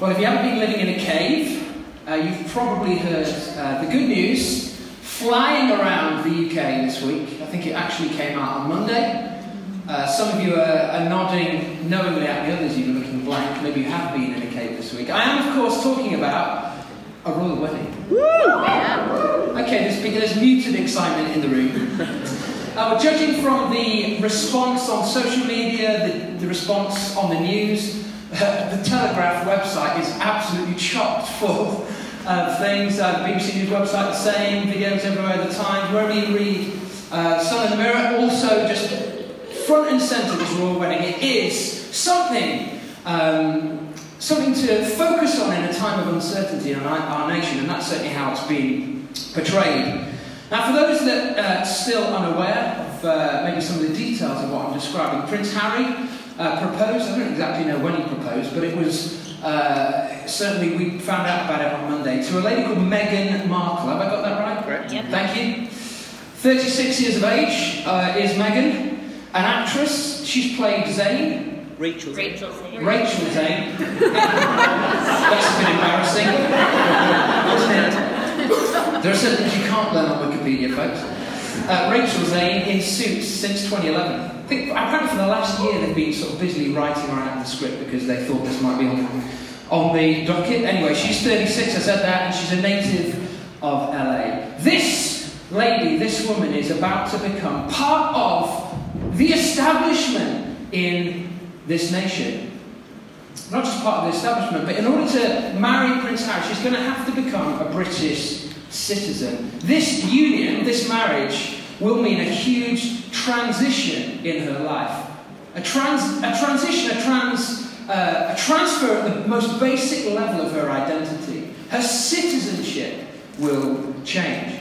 Well, if you haven't been living in a cave, uh, you've probably heard uh, the good news flying around the UK this week. I think it actually came out on Monday. Uh, some of you are, are, nodding knowingly at me, others you are looking blank. Maybe you have been in a cave this week. I am, of course, talking about a royal wedding. Okay, there's, there's muted excitement in the room. Uh, judging from the response on social media, the, the response on the news, the Telegraph website is absolutely chocked full of things. Uh, BBC News website the same, videos everywhere, the Times, wherever you read. Uh, Sun and the Mirror also just front and centre this royal wedding. It is something, um, something to focus on in a time of uncertainty in our, our nation, and that's certainly how it's been portrayed. Now, for those that are uh, still unaware of uh, maybe some of the details of what I'm describing, Prince Harry uh, proposed, I don't exactly know when he proposed, but it was uh, certainly we found out about it on Monday, to a lady called Meghan Markle. Have I got that right? Correct. Yep. Thank you. 36 years of age uh, is Meghan, an actress. She's played Zane. Rachel. Rachel Zane. Rachel Zane. That's a bit embarrassing, There are certain things you can't learn on Wikipedia, folks. Uh, Rachel Zane in Suits since 2011 think apparently for the last year they've been sort of busily writing her out the script because they thought this might be on, on the docket. Anyway, she's 36, I said that, and she's a native of LA. This lady, this woman, is about to become part of the establishment in this nation. Not just part of the establishment, but in order to marry Prince Harry, she's going to have to become a British citizen. This union, this marriage, will mean a huge transition in her life. A, trans, a transition, a, trans, uh, a transfer at the most basic level of her identity. Her citizenship will change.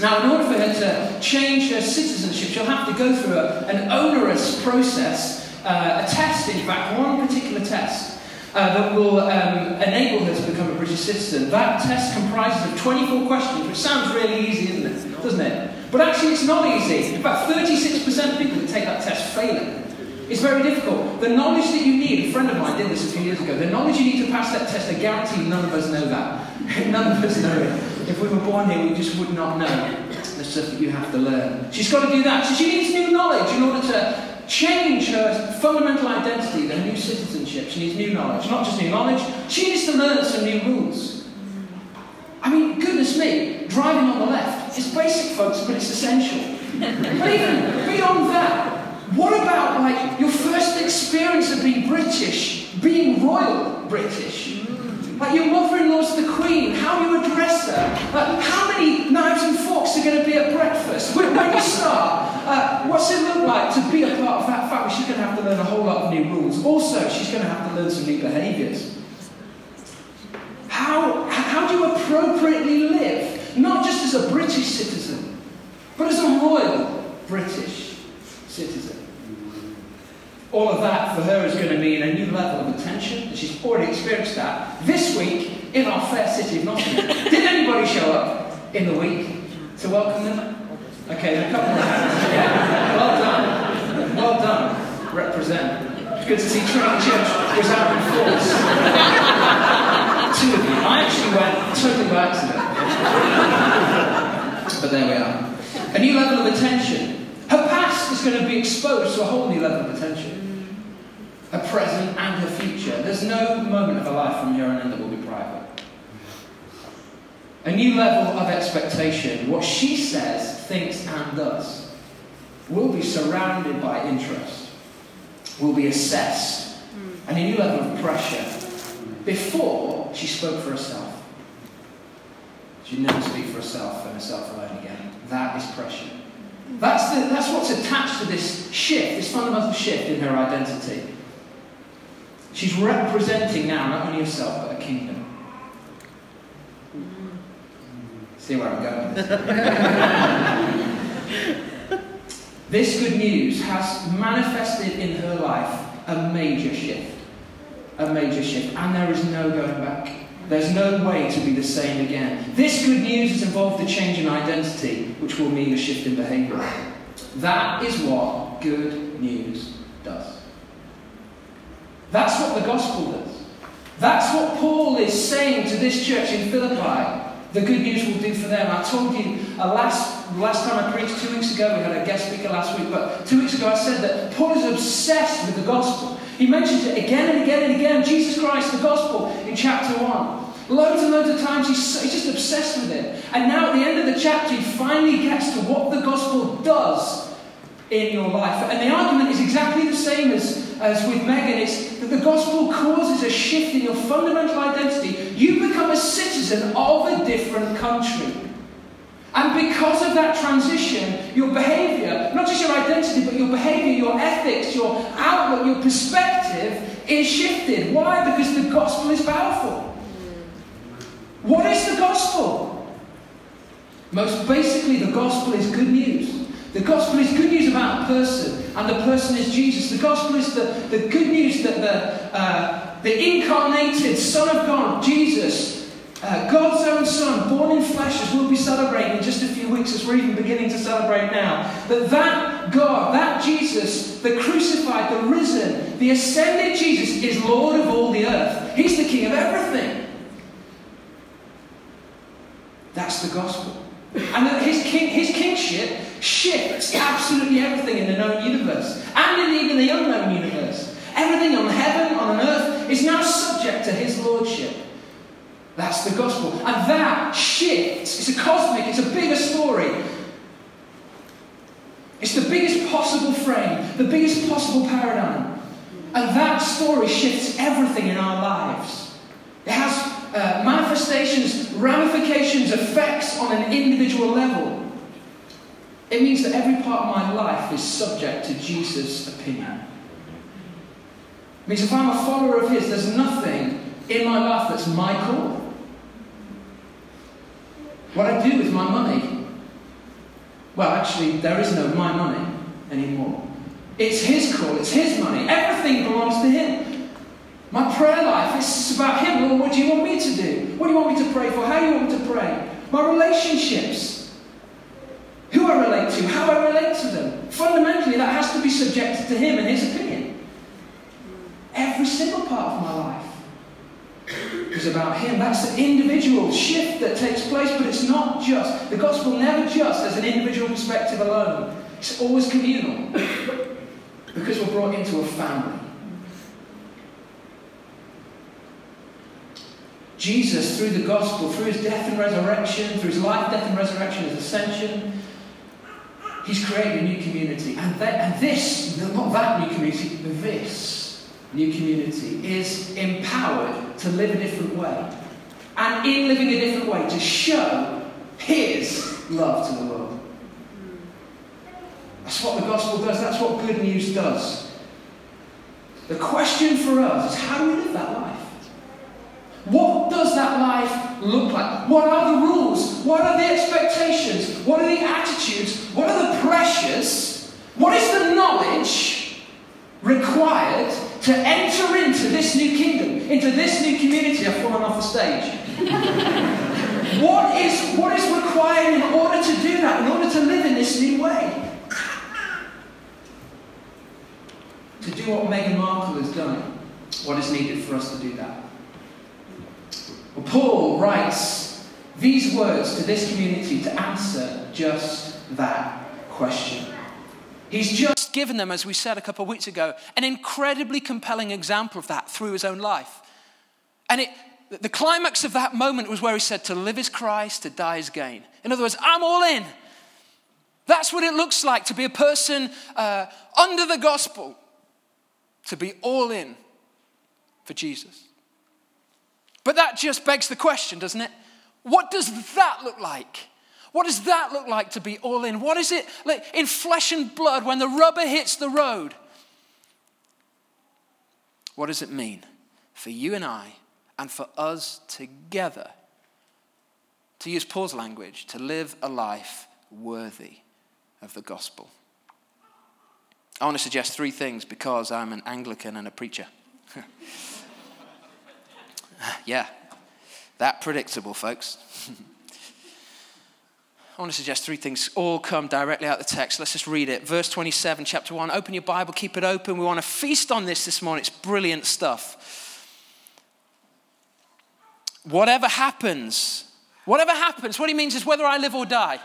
Now, in order for her to change her citizenship, she'll have to go through a, an onerous process, uh, a test, in fact, one particular test. Uh, that will um, enable her to become a British citizen. That test comprises of 24 questions, which sounds really easy, isn't it? Doesn't it? But actually, it's not easy. About 36% of people that take that test fail it. It's very difficult. The knowledge that you need, a friend of mine did this a few years ago, the knowledge you need to pass that test, I guarantee none of us know that. none of us know it. If we were born here, we just would not know the stuff that you have to learn. She's got to do that. So she needs new knowledge in order to change her fundamental identity, her new citizenship. She needs new knowledge. Not just new knowledge, she needs to learn some new rules. I mean, goodness me, driving on the left is basic, folks, but it's essential. but even beyond that, what about like your first experience of being British, being royal British? Like your mother-in-law's the Queen, how you address her, how many knives and forks are going to be at breakfast, when, when you start, uh, what's it look like to be a part of that family? She's going to have to learn a whole lot of new rules. Also, she's going to have to learn some new behaviours. How, how do you appropriately live, not just as a British citizen, but as a royal British citizen? All of that for her is going to mean a new level of attention. She's already experienced that this week in our fair city of Nottingham. Did anybody show up in the week to welcome them? Okay, a couple of hands. Yeah. Well done. Well done. Represent. It's good to see Trinity Church was out in force two of you. I actually went totally by accident. but there we are. A new level of attention. Her past is going to be exposed to a whole new level of attention. Her present and her future. There's no moment of her life from here on in that will be private. A new level of expectation. What she says, thinks, and does will be surrounded by interest, will be assessed, hmm. and a new level of pressure before she spoke for herself. She'd never speak for herself and herself alone again. That is pressure. Hmm. That's, the, that's what's attached to this shift, this fundamental shift in her identity. She's representing now not only herself but a kingdom. See where I'm going this? this good news has manifested in her life a major shift a major shift, and there is no going back. There's no way to be the same again. This good news has involved a change in identity, which will mean a shift in behaviour. That is what good news does. That's what the gospel does. That's what Paul is saying to this church in Philippi. The good news will do for them. I told you uh, last, last time I preached, two weeks ago, we had a guest speaker last week, but two weeks ago I said that Paul is obsessed with the gospel. He mentions it again and again and again Jesus Christ, the gospel, in chapter 1. Loads and loads of times he's, he's just obsessed with it. And now at the end of the chapter, he finally gets to what the gospel does in your life. And the argument is exactly the same as, as with Meghan. It's that the gospel causes a shift in your fundamental identity. You become a citizen of a different country. And because of that transition, your behavior, not just your identity, but your behavior, your ethics, your outlook, your perspective is shifted. Why? Because the gospel is powerful. What is the gospel? Most basically, the gospel is good news. The gospel is good news about a person, and the person is Jesus. The gospel is the, the good news that the, uh, the incarnated Son of God, Jesus, uh, God's own Son, born in flesh, as we'll be celebrating in just a few weeks, as we're even beginning to celebrate now, that that God, that Jesus, the crucified, the risen, the ascended Jesus, is Lord of all the earth. He's the King of everything. That's the gospel. And that his, king, his kingship shifts absolutely everything in the known universe and in even the unknown universe. Everything on heaven, on earth, is now subject to his lordship. That's the gospel. And that shifts. It's a cosmic, it's a bigger story. It's the biggest possible frame, the biggest possible paradigm. And that story shifts everything in our lives. It has uh, manifestations, ramifications, effects on an individual level. It means that every part of my life is subject to Jesus' opinion. It means if I'm a follower of His, there's nothing in my life that's my call. What I do with my money, well, actually, there is no my money anymore. It's His call, it's His money. Everything belongs to Him. My prayer life is about Him. What do you want me to do? What do you want me to pray for? How do you want me to pray? My relationships. Relate to, how I relate to them. Fundamentally, that has to be subjected to Him and His opinion. Every single part of my life is about Him. That's the individual shift that takes place, but it's not just. The gospel never just as an individual perspective alone, it's always communal. because we're brought into a family. Jesus, through the gospel, through his death and resurrection, through his life, death, and resurrection, his ascension, he's creating a new community. And, and this, not that new community, but this new community is empowered to live a different way. And in living a different way, to show his love to the world. That's what the gospel does, that's what good news does. The question for us is how do we live that life? What does that life look like? What are the rules? What are the expectations? What are the attitudes? What are the pressures? What is the knowledge required to enter into this new kingdom, into this new community? I've fallen off the stage. what, is, what is required in order to do that, in order to live in this new way? To do what Meghan Markle has done, what is needed for us to do that? Well, Paul writes these words to this community to answer just that question. He's just given them, as we said a couple of weeks ago, an incredibly compelling example of that through his own life. And it, the climax of that moment was where he said, To live is Christ, to die is gain. In other words, I'm all in. That's what it looks like to be a person uh, under the gospel, to be all in for Jesus. But that just begs the question, doesn't it? What does that look like? What does that look like to be all in? What is it like in flesh and blood when the rubber hits the road? What does it mean for you and I and for us together to use Paul's language, to live a life worthy of the gospel? I want to suggest three things because I'm an Anglican and a preacher. yeah, that predictable, folks. I want to suggest three things all come directly out of the text. Let's just read it. Verse 27, chapter 1. Open your Bible, keep it open. We want to feast on this this morning. It's brilliant stuff. whatever happens, whatever happens, what he means is whether I live or die.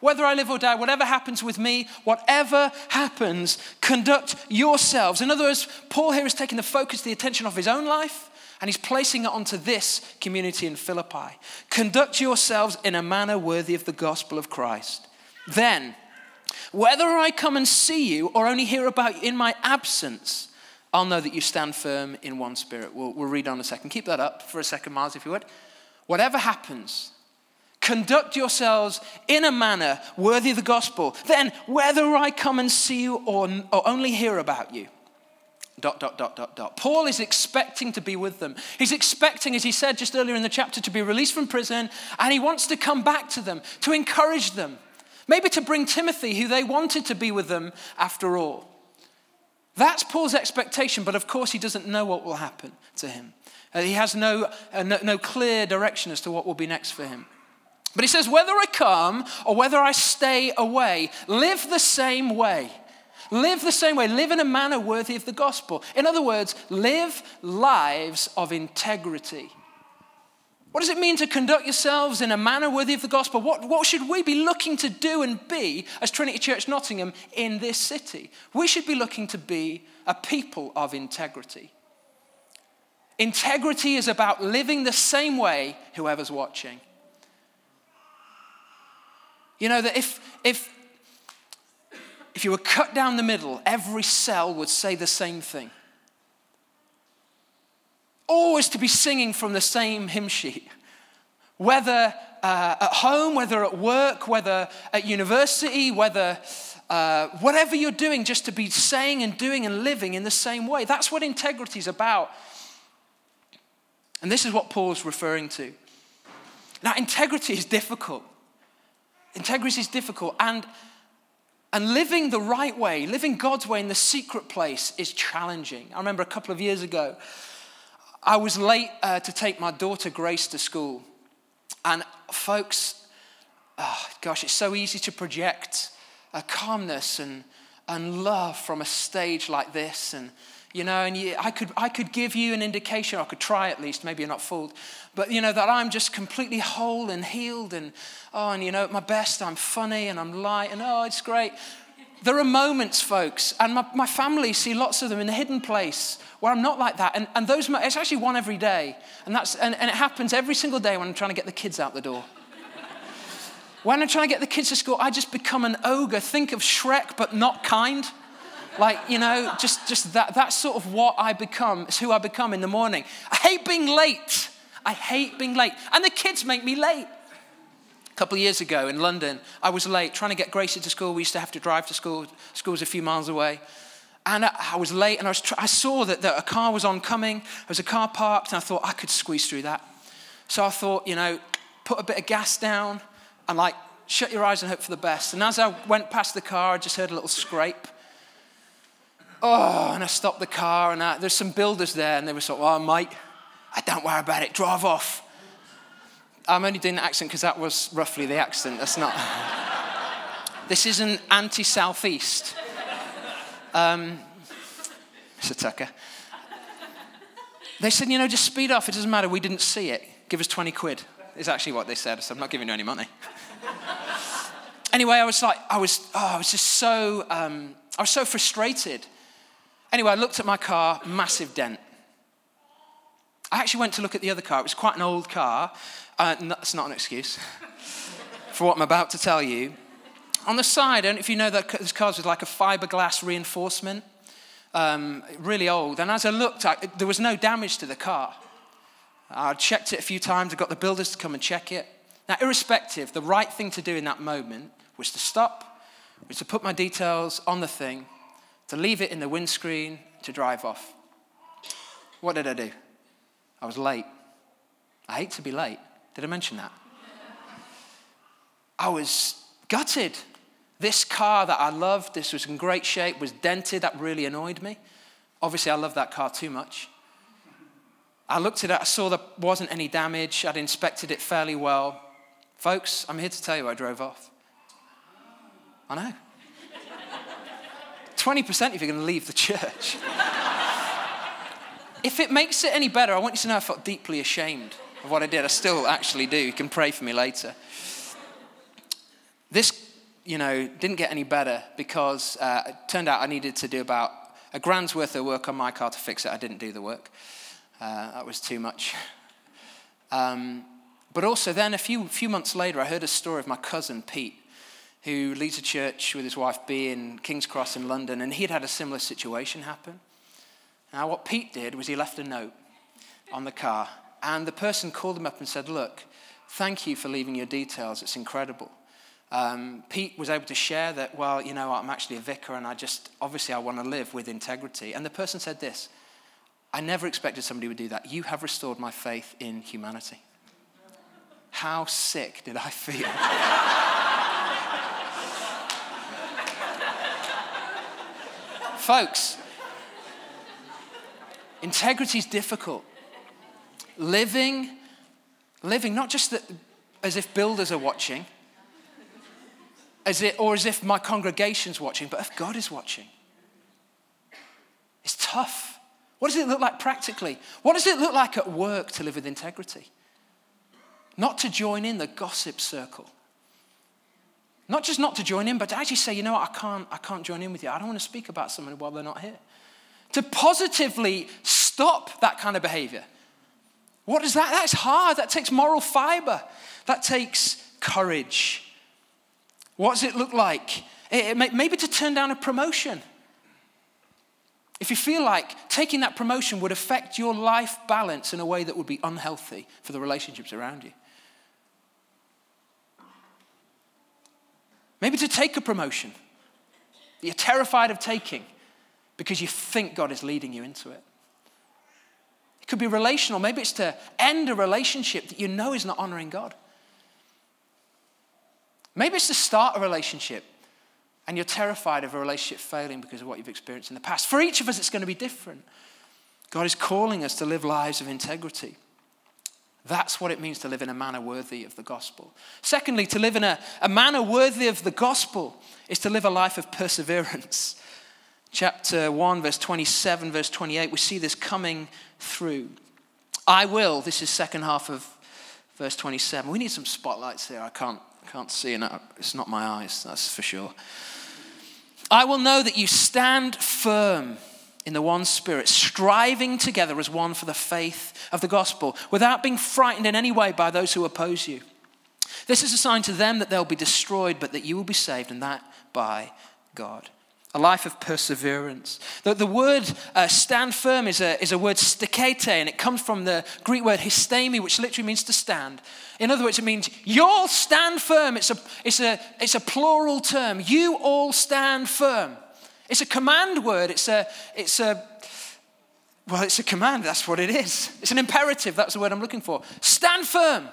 Whether I live or die, whatever happens with me, whatever happens, conduct yourselves. In other words, Paul here is taking the focus, the attention of his own life, and he's placing it onto this community in Philippi. Conduct yourselves in a manner worthy of the gospel of Christ. Then, whether I come and see you or only hear about you in my absence, I'll know that you stand firm in one spirit. We'll, we'll read on a second. Keep that up for a second, Miles, if you would. Whatever happens, conduct yourselves in a manner worthy of the gospel. Then, whether I come and see you or, or only hear about you, dot, dot, dot, dot, dot. Paul is expecting to be with them. He's expecting, as he said just earlier in the chapter, to be released from prison, and he wants to come back to them, to encourage them, maybe to bring Timothy, who they wanted to be with them after all. That's Paul's expectation, but of course, he doesn't know what will happen to him. Uh, he has uh, no, no clear direction as to what will be next for him. But he says, whether I come or whether I stay away, live the same way. Live the same way. Live in a manner worthy of the gospel. In other words, live lives of integrity. What does it mean to conduct yourselves in a manner worthy of the gospel? What, what should we be looking to do and be as Trinity Church Nottingham in this city? We should be looking to be a people of integrity. Integrity is about living the same way whoever's watching. You know that if, if, if you were cut down the middle, every cell would say the same thing always to be singing from the same hymn sheet. Whether uh, at home, whether at work, whether at university, whether uh, whatever you're doing, just to be saying and doing and living in the same way. That's what integrity is about. And this is what Paul's referring to. Now, integrity is difficult. Integrity is difficult. And, and living the right way, living God's way in the secret place is challenging. I remember a couple of years ago, I was late uh, to take my daughter Grace to school. And folks, oh, gosh, it's so easy to project a calmness and, and love from a stage like this. And, you know, and you, I, could, I could give you an indication, I could try at least, maybe you're not fooled, but, you know, that I'm just completely whole and healed. And, oh, and, you know, at my best, I'm funny and I'm light and, oh, it's great. There are moments, folks, and my, my family see lots of them in the hidden place where I'm not like that. And, and those, it's actually one every day. And, that's, and, and it happens every single day when I'm trying to get the kids out the door. when I'm trying to get the kids to school, I just become an ogre. Think of Shrek, but not kind. Like, you know, just, just that, that's sort of what I become, it's who I become in the morning. I hate being late. I hate being late. And the kids make me late A couple of years ago in London, I was late trying to get Gracie to school. We used to have to drive to school. School was a few miles away. And I was late and I, was tr- I saw that, that a car was oncoming. There was a car parked and I thought I could squeeze through that. So I thought, you know, put a bit of gas down and like shut your eyes and hope for the best. And as I went past the car, I just heard a little scrape. Oh, and I stopped the car and I, there's some builders there and they were sort of, oh, mate, I don't worry about it, drive off. I'm only doing the accent because that was roughly the accent. That's not. this isn't anti southeast. Um, Mr. Tucker. They said, you know, just speed off. It doesn't matter. We didn't see it. Give us 20 quid, is actually what they said. So I'm not giving you any money. anyway, I was like, I was, oh, I was just so, um, I was so frustrated. Anyway, I looked at my car, massive dent. I actually went to look at the other car. It was quite an old car. Uh, that's not an excuse for what I'm about to tell you. On the side, I don't know if you know that this car's with like a fiberglass reinforcement, um, really old. And as I looked, I, there was no damage to the car. I checked it a few times. I got the builders to come and check it. Now, irrespective, the right thing to do in that moment was to stop, was to put my details on the thing, to leave it in the windscreen, to drive off. What did I do? I was late. I hate to be late. Did I mention that? I was gutted. This car that I loved, this was in great shape, was dented. That really annoyed me. Obviously, I love that car too much. I looked at it, I saw there wasn't any damage. I'd inspected it fairly well. Folks, I'm here to tell you I drove off. I know. 20% if you're going to leave the church. if it makes it any better, I want you to know I felt deeply ashamed. of what I did. I still actually do. You can pray for me later. This, you know, didn't get any better because uh, it turned out I needed to do about a grand's worth of work on my car to fix it. I didn't do the work. Uh, that was too much. Um, but also, then a few, few months later, I heard a story of my cousin Pete, who leads a church with his wife B in King's Cross in London, and he'd had a similar situation happen. Now, what Pete did was he left a note on the car, and the person called him up and said, Look, thank you for leaving your details. It's incredible. Um, Pete was able to share that, well, you know, I'm actually a vicar and I just, obviously, I want to live with integrity. And the person said this I never expected somebody would do that. You have restored my faith in humanity. How sick did I feel? Folks, integrity is difficult. Living, living, not just that, as if builders are watching, as it, or as if my congregation's watching, but if God is watching. It's tough. What does it look like practically? What does it look like at work to live with integrity? Not to join in the gossip circle. Not just not to join in, but to actually say, you know what, I can't, I can't join in with you. I don't want to speak about someone while they're not here. To positively stop that kind of behavior. What is that? That's hard. That takes moral fiber. That takes courage. What does it look like? It, it, maybe to turn down a promotion. If you feel like taking that promotion would affect your life balance in a way that would be unhealthy for the relationships around you. Maybe to take a promotion that you're terrified of taking because you think God is leading you into it. It could be relational. Maybe it's to end a relationship that you know is not honoring God. Maybe it's to start a relationship and you're terrified of a relationship failing because of what you've experienced in the past. For each of us, it's going to be different. God is calling us to live lives of integrity. That's what it means to live in a manner worthy of the gospel. Secondly, to live in a, a manner worthy of the gospel is to live a life of perseverance. Chapter 1, verse 27, verse 28, we see this coming through. I will, this is second half of verse 27. We need some spotlights here. I can't, can't see, and it's not my eyes, that's for sure. I will know that you stand firm in the one spirit, striving together as one for the faith of the gospel, without being frightened in any way by those who oppose you. This is a sign to them that they'll be destroyed, but that you will be saved, and that by God. A life of perseverance. The, the word uh, stand firm is a, is a word stikete, and it comes from the Greek word histemi, which literally means to stand. In other words, it means you'll stand firm. It's a, it's a, it's a plural term. You all stand firm. It's a command word. It's a, it's a, well, it's a command. That's what it is. It's an imperative. That's the word I'm looking for. Stand firm.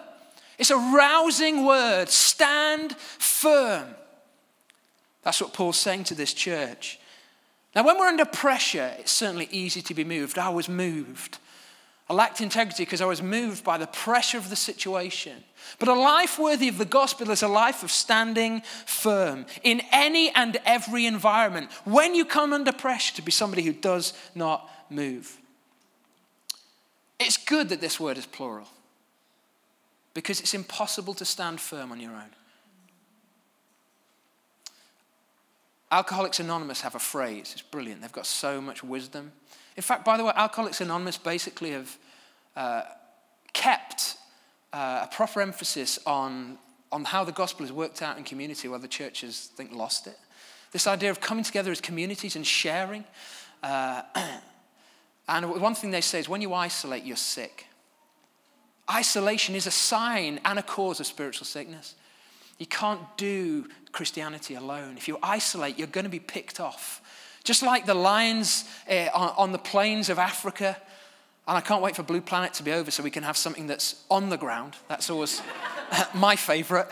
It's a rousing word. Stand firm. That's what Paul's saying to this church. Now, when we're under pressure, it's certainly easy to be moved. I was moved. I lacked integrity because I was moved by the pressure of the situation. But a life worthy of the gospel is a life of standing firm in any and every environment. When you come under pressure, to be somebody who does not move. It's good that this word is plural because it's impossible to stand firm on your own. Alcoholics Anonymous have a phrase, it's brilliant. They've got so much wisdom. In fact, by the way, Alcoholics Anonymous basically have uh, kept uh, a proper emphasis on, on how the gospel is worked out in community while the churches think lost it. This idea of coming together as communities and sharing. Uh, and one thing they say is when you isolate, you're sick. Isolation is a sign and a cause of spiritual sickness. You can't do Christianity alone. If you isolate, you're going to be picked off. Just like the lions uh, on, the plains of Africa. And I can't wait for Blue Planet to be over so we can have something that's on the ground. That's always my favorite.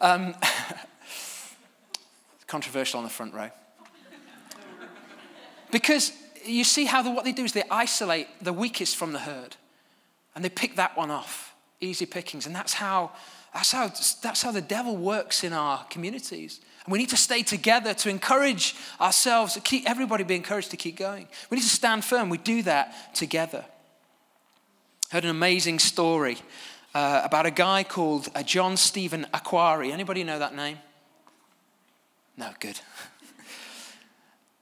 Um, controversial on the front row. Because you see how the, what they do is they isolate the weakest from the herd and they pick that one off. Easy pickings. And that's how, that's how, that's how the devil works in our communities. We need to stay together to encourage ourselves, to keep everybody be encouraged to keep going. We need to stand firm. We do that together. I heard an amazing story uh, about a guy called uh, John Stephen Akhwari. Anybody know that name? No, good.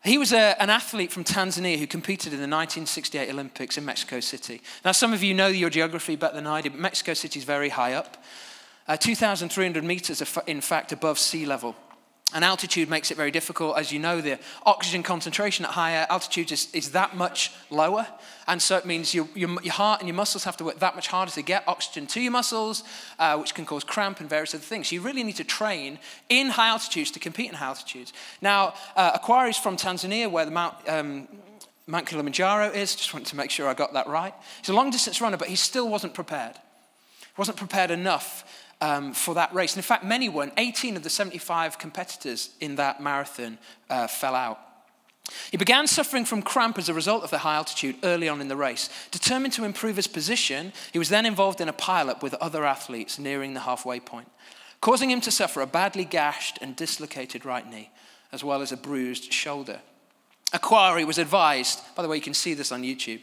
He was a, an athlete from Tanzania who competed in the 1968 Olympics in Mexico City. Now, some of you know your geography better than I do, but Mexico City is very high up. Uh, 2,300 meters, in fact, above sea level. And altitude makes it very difficult. As you know, the oxygen concentration at higher altitudes is, is that much lower. And so it means your, your, your, heart and your muscles have to work that much harder to get oxygen to your muscles, uh, which can cause cramp and various other things. So you really need to train in high altitudes to compete in high altitudes. Now, uh, Akhwari is from Tanzania, where the Mount, um, Mount Kilimanjaro is. Just wanted to make sure I got that right. He's a long distance runner, but he still wasn't prepared. He wasn't prepared enough um, for that race. And in fact, many weren't. 18 of the 75 competitors in that marathon uh, fell out. He began suffering from cramp as a result of the high altitude early on in the race. Determined to improve his position, he was then involved in a pileup with other athletes nearing the halfway point, causing him to suffer a badly gashed and dislocated right knee, as well as a bruised shoulder. Akhwari was advised, by the way, you can see this on YouTube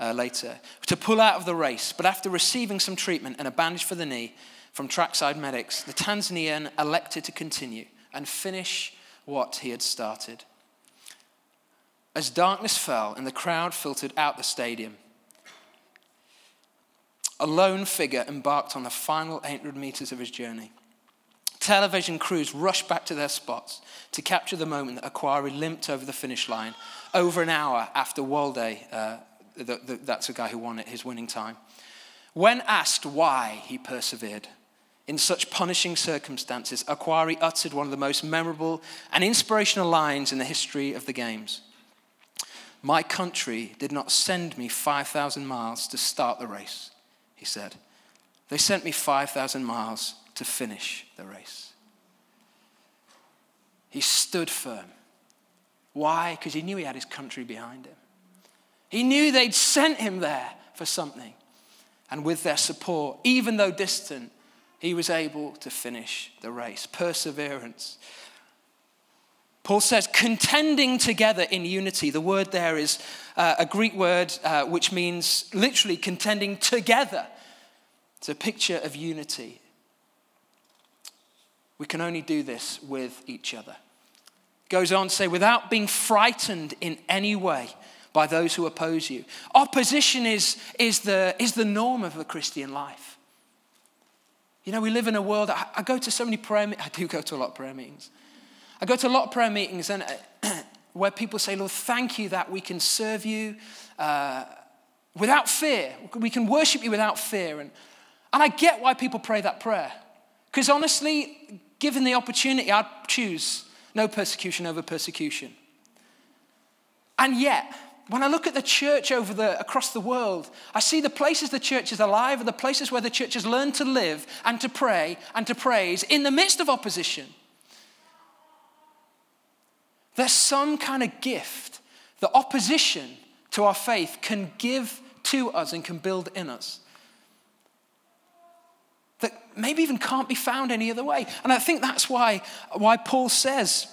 uh, later, to pull out of the race, but after receiving some treatment and a bandage for the knee, from trackside medics, the Tanzanian elected to continue and finish what he had started. As darkness fell and the crowd filtered out the stadium, a lone figure embarked on the final 800 meters of his journey. Television crews rushed back to their spots to capture the moment that Akhwari limped over the finish line over an hour after Wolde, uh, the, the, that's the guy who won it, his winning time. When asked why he persevered, in such punishing circumstances, Akhwari uttered one of the most memorable and inspirational lines in the history of the Games. My country did not send me 5,000 miles to start the race, he said. They sent me 5,000 miles to finish the race. He stood firm. Why? Because he knew he had his country behind him. He knew they'd sent him there for something. And with their support, even though distant, he was able to finish the race. Perseverance. Paul says, contending together in unity. The word there is uh, a Greek word uh, which means literally contending together. It's a picture of unity. We can only do this with each other. Goes on to say, without being frightened in any way by those who oppose you. Opposition is, is, the, is the norm of the Christian life. You know, we live in a world, I, I go to so many prayer meetings, I do go to a lot of prayer meetings. I go to a lot of prayer meetings and, uh, where people say, Lord, thank you that we can serve you uh, without fear. We can worship you without fear. And, and I get why people pray that prayer. Because honestly, given the opportunity, I'd choose no persecution over persecution. And yet, when I look at the church over the, across the world, I see the places the church is alive are the places where the church has learned to live and to pray and to praise in the midst of opposition. There's some kind of gift that opposition to our faith can give to us and can build in us that maybe even can't be found any other way. And I think that's why, why Paul says,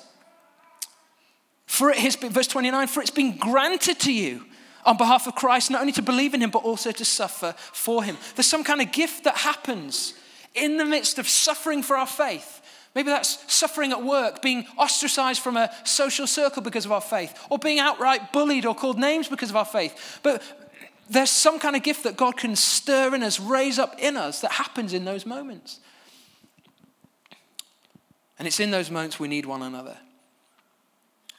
for it has been, verse 29, for it's been granted to you on behalf of Christ, not only to believe in him, but also to suffer for him. There's some kind of gift that happens in the midst of suffering for our faith. Maybe that's suffering at work, being ostracized from a social circle because of our faith, or being outright bullied or called names because of our faith. But there's some kind of gift that God can stir in us, raise up in us, that happens in those moments. And it's in those moments we need one another.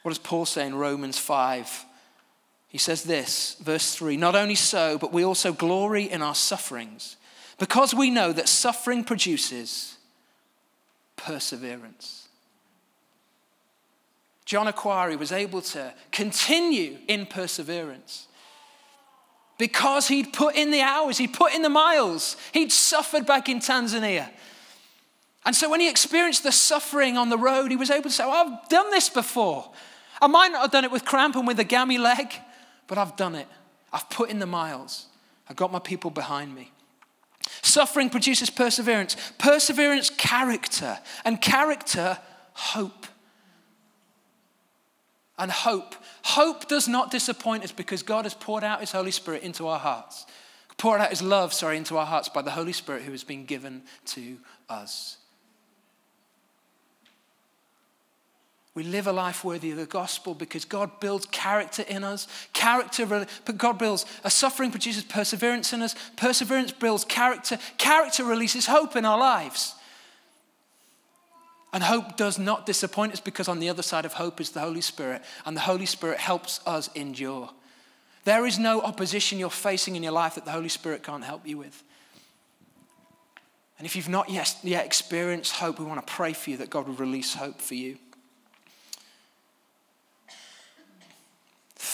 What does Paul say in Romans 5? He says this, verse 3 Not only so, but we also glory in our sufferings, because we know that suffering produces perseverance. John Akhwari was able to continue in perseverance because he'd put in the hours, he'd put in the miles, he'd suffered back in Tanzania. And so when he experienced the suffering on the road, he was able to say, well, I've done this before. I might not have done it with cramp and with a gammy leg, but I've done it. I've put in the miles. I've got my people behind me. Suffering produces perseverance, perseverance, character, and character, hope. And hope. Hope does not disappoint us because God has poured out His Holy Spirit into our hearts. poured out his love, sorry, into our hearts by the Holy Spirit who has been given to us. We live a life worthy of the gospel because God builds character in us. Character, God builds a suffering produces perseverance in us. Perseverance builds character. Character releases hope in our lives. And hope does not disappoint us because on the other side of hope is the Holy Spirit, and the Holy Spirit helps us endure. There is no opposition you're facing in your life that the Holy Spirit can't help you with. And if you've not yet experienced hope, we want to pray for you that God will release hope for you.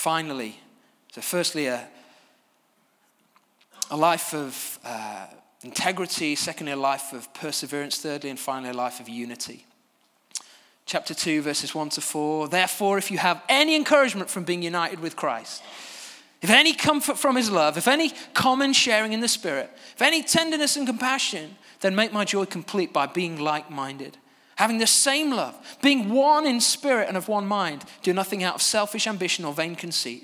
Finally, so firstly, a, a life of uh, integrity, secondly, a life of perseverance, thirdly, and finally, a life of unity. Chapter 2, verses 1 to 4. Therefore, if you have any encouragement from being united with Christ, if any comfort from his love, if any common sharing in the Spirit, if any tenderness and compassion, then make my joy complete by being like minded, having the same love, being one in spirit and of one mind. Do nothing out of selfish ambition or vain conceit.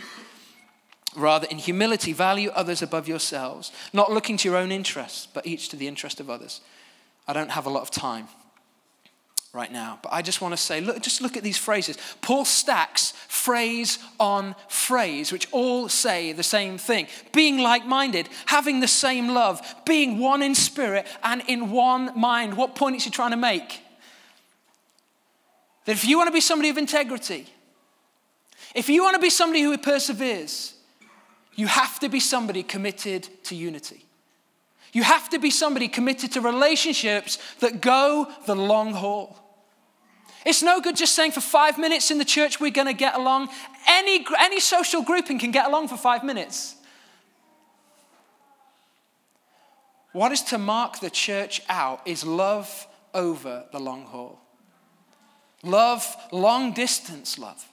Rather, in humility, value others above yourselves, not looking to your own interests, but each to the interest of others. I don't have a lot of time right now. But I just want to say, look, just look at these phrases. Paul stacks phrase on phrase, which all say the same thing being like minded, having the same love, being one in spirit and in one mind. What point is he trying to make? That if you want to be somebody of integrity, if you want to be somebody who perseveres, you have to be somebody committed to unity. You have to be somebody committed to relationships that go the long haul. It's no good just saying for five minutes in the church we're going to get along. Any, any social grouping can get along for five minutes. What is to mark the church out is love over the long haul. Love, long distance love.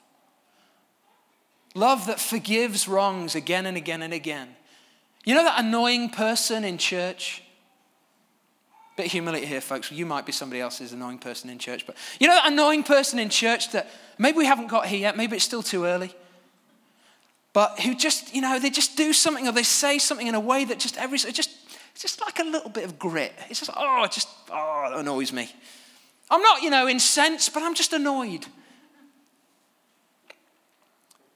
Love that forgives wrongs again and again and again. You know that annoying person in church Bit of humility here, folks. You might be somebody else's annoying person in church, but you know that annoying person in church that maybe we haven't got here yet, maybe it's still too early, but who just, you know, they just do something or they say something in a way that just every, just, just like a little bit of grit. It's just, oh, just, oh, it annoys me. I'm not, you know, incensed, but I'm just annoyed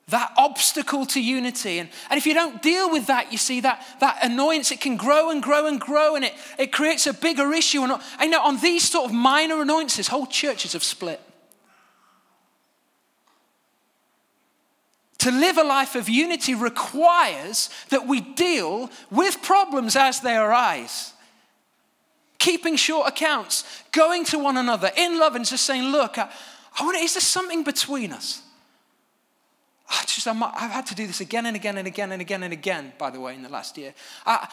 that obstacle to unity. And, and if you don't deal with that, you see that, that annoyance, it can grow and grow and grow, and it, it creates a bigger issue. And I know on these sort of minor annoyances, whole churches have split. To live a life of unity requires that we deal with problems as they arise. Keeping short accounts, going to one another in love and just saying, Look, I, I wonder, is there something between us? I just, i have had to do this again and again and again and again and again, by the way, in the last year. I,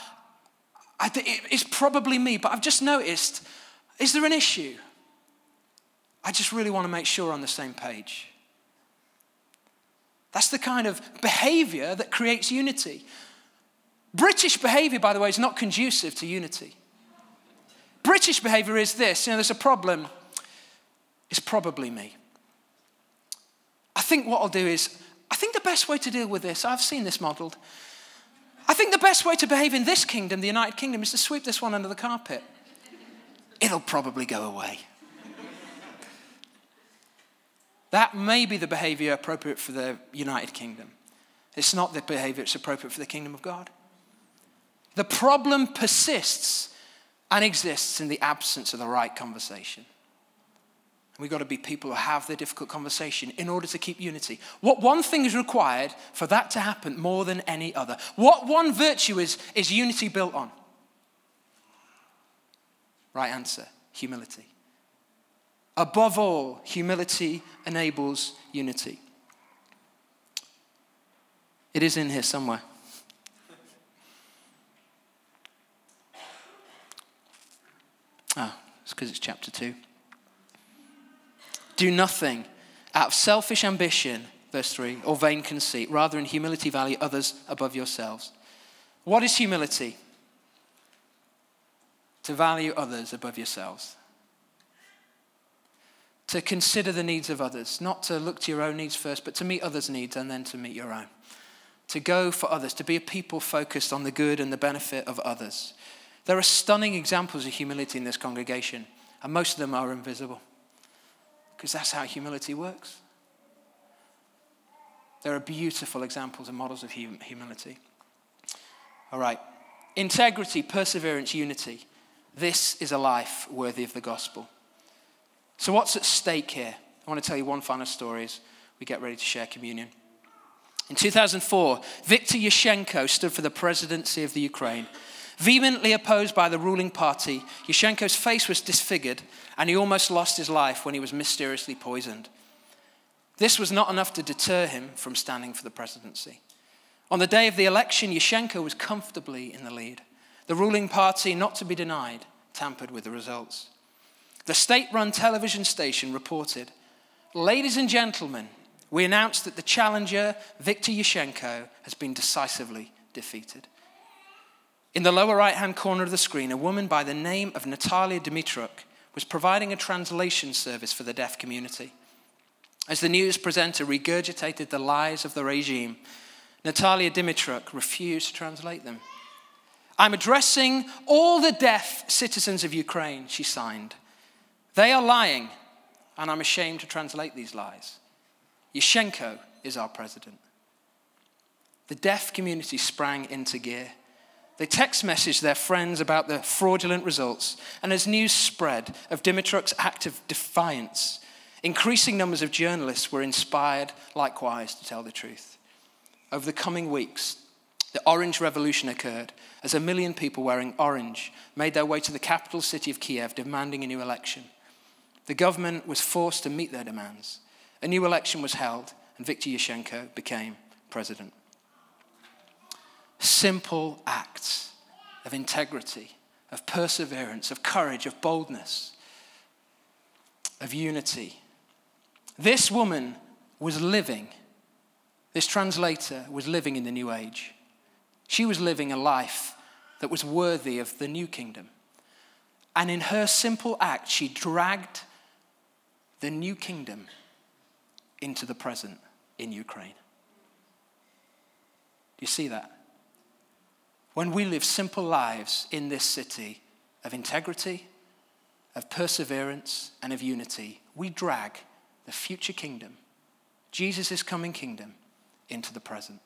I, it's probably me, but I've just noticed is there an issue? I just really want to make sure we're on the same page. That's the kind of behavior that creates unity. British behavior, by the way, is not conducive to unity. British behavior is this you know, there's a problem, it's probably me. I think what I'll do is I think the best way to deal with this, I've seen this modeled. I think the best way to behave in this kingdom, the United Kingdom, is to sweep this one under the carpet. It'll probably go away. that may be the behavior appropriate for the United Kingdom. It's not the behavior that's appropriate for the kingdom of God. The problem persists and exists in the absence of the right conversation. We've got to be people who have the difficult conversation in order to keep unity. What one thing is required for that to happen more than any other? What one virtue is, is unity built on? Right answer humility. Above all, humility enables unity. It is in here somewhere. Ah, oh, it's because it's chapter 2. Do nothing out of selfish ambition, verse 3, or vain conceit. Rather, in humility, value others above yourselves. What is humility? To value others above yourselves. To consider the needs of others, not to look to your own needs first, but to meet others' needs and then to meet your own. to go for others, to be a people focused on the good and the benefit of others. There are stunning examples of humility in this congregation, and most of them are invisible because that's how humility works. There are beautiful examples and models of humility. All right. Integrity, perseverance, unity. This is a life worthy of the gospel. So, what's at stake here? I want to tell you one final story as we get ready to share communion. In 2004, Viktor Yushchenko stood for the presidency of the Ukraine. Vehemently opposed by the ruling party, Yushchenko's face was disfigured and he almost lost his life when he was mysteriously poisoned. This was not enough to deter him from standing for the presidency. On the day of the election, Yushchenko was comfortably in the lead. The ruling party, not to be denied, tampered with the results. The state run television station reported Ladies and gentlemen, we announce that the challenger, Viktor Yushchenko, has been decisively defeated. In the lower right hand corner of the screen, a woman by the name of Natalia Dimitruk was providing a translation service for the deaf community. As the news presenter regurgitated the lies of the regime, Natalia Dimitruk refused to translate them. I'm addressing all the deaf citizens of Ukraine, she signed. They are lying, and I'm ashamed to translate these lies. Yushchenko is our president. The deaf community sprang into gear. They text messaged their friends about the fraudulent results, and as news spread of Dimitruk's act of defiance, increasing numbers of journalists were inspired likewise to tell the truth. Over the coming weeks, the Orange Revolution occurred as a million people wearing orange made their way to the capital city of Kiev demanding a new election. The government was forced to meet their demands. A new election was held, and Viktor Yushchenko became president. Simple acts of integrity, of perseverance, of courage, of boldness, of unity. This woman was living, this translator was living in the new age. She was living a life that was worthy of the new kingdom. And in her simple act, she dragged the new kingdom into the present in Ukraine. Do you see that? When we live simple lives in this city of integrity, of perseverance, and of unity, we drag the future kingdom, Jesus' coming kingdom, into the present.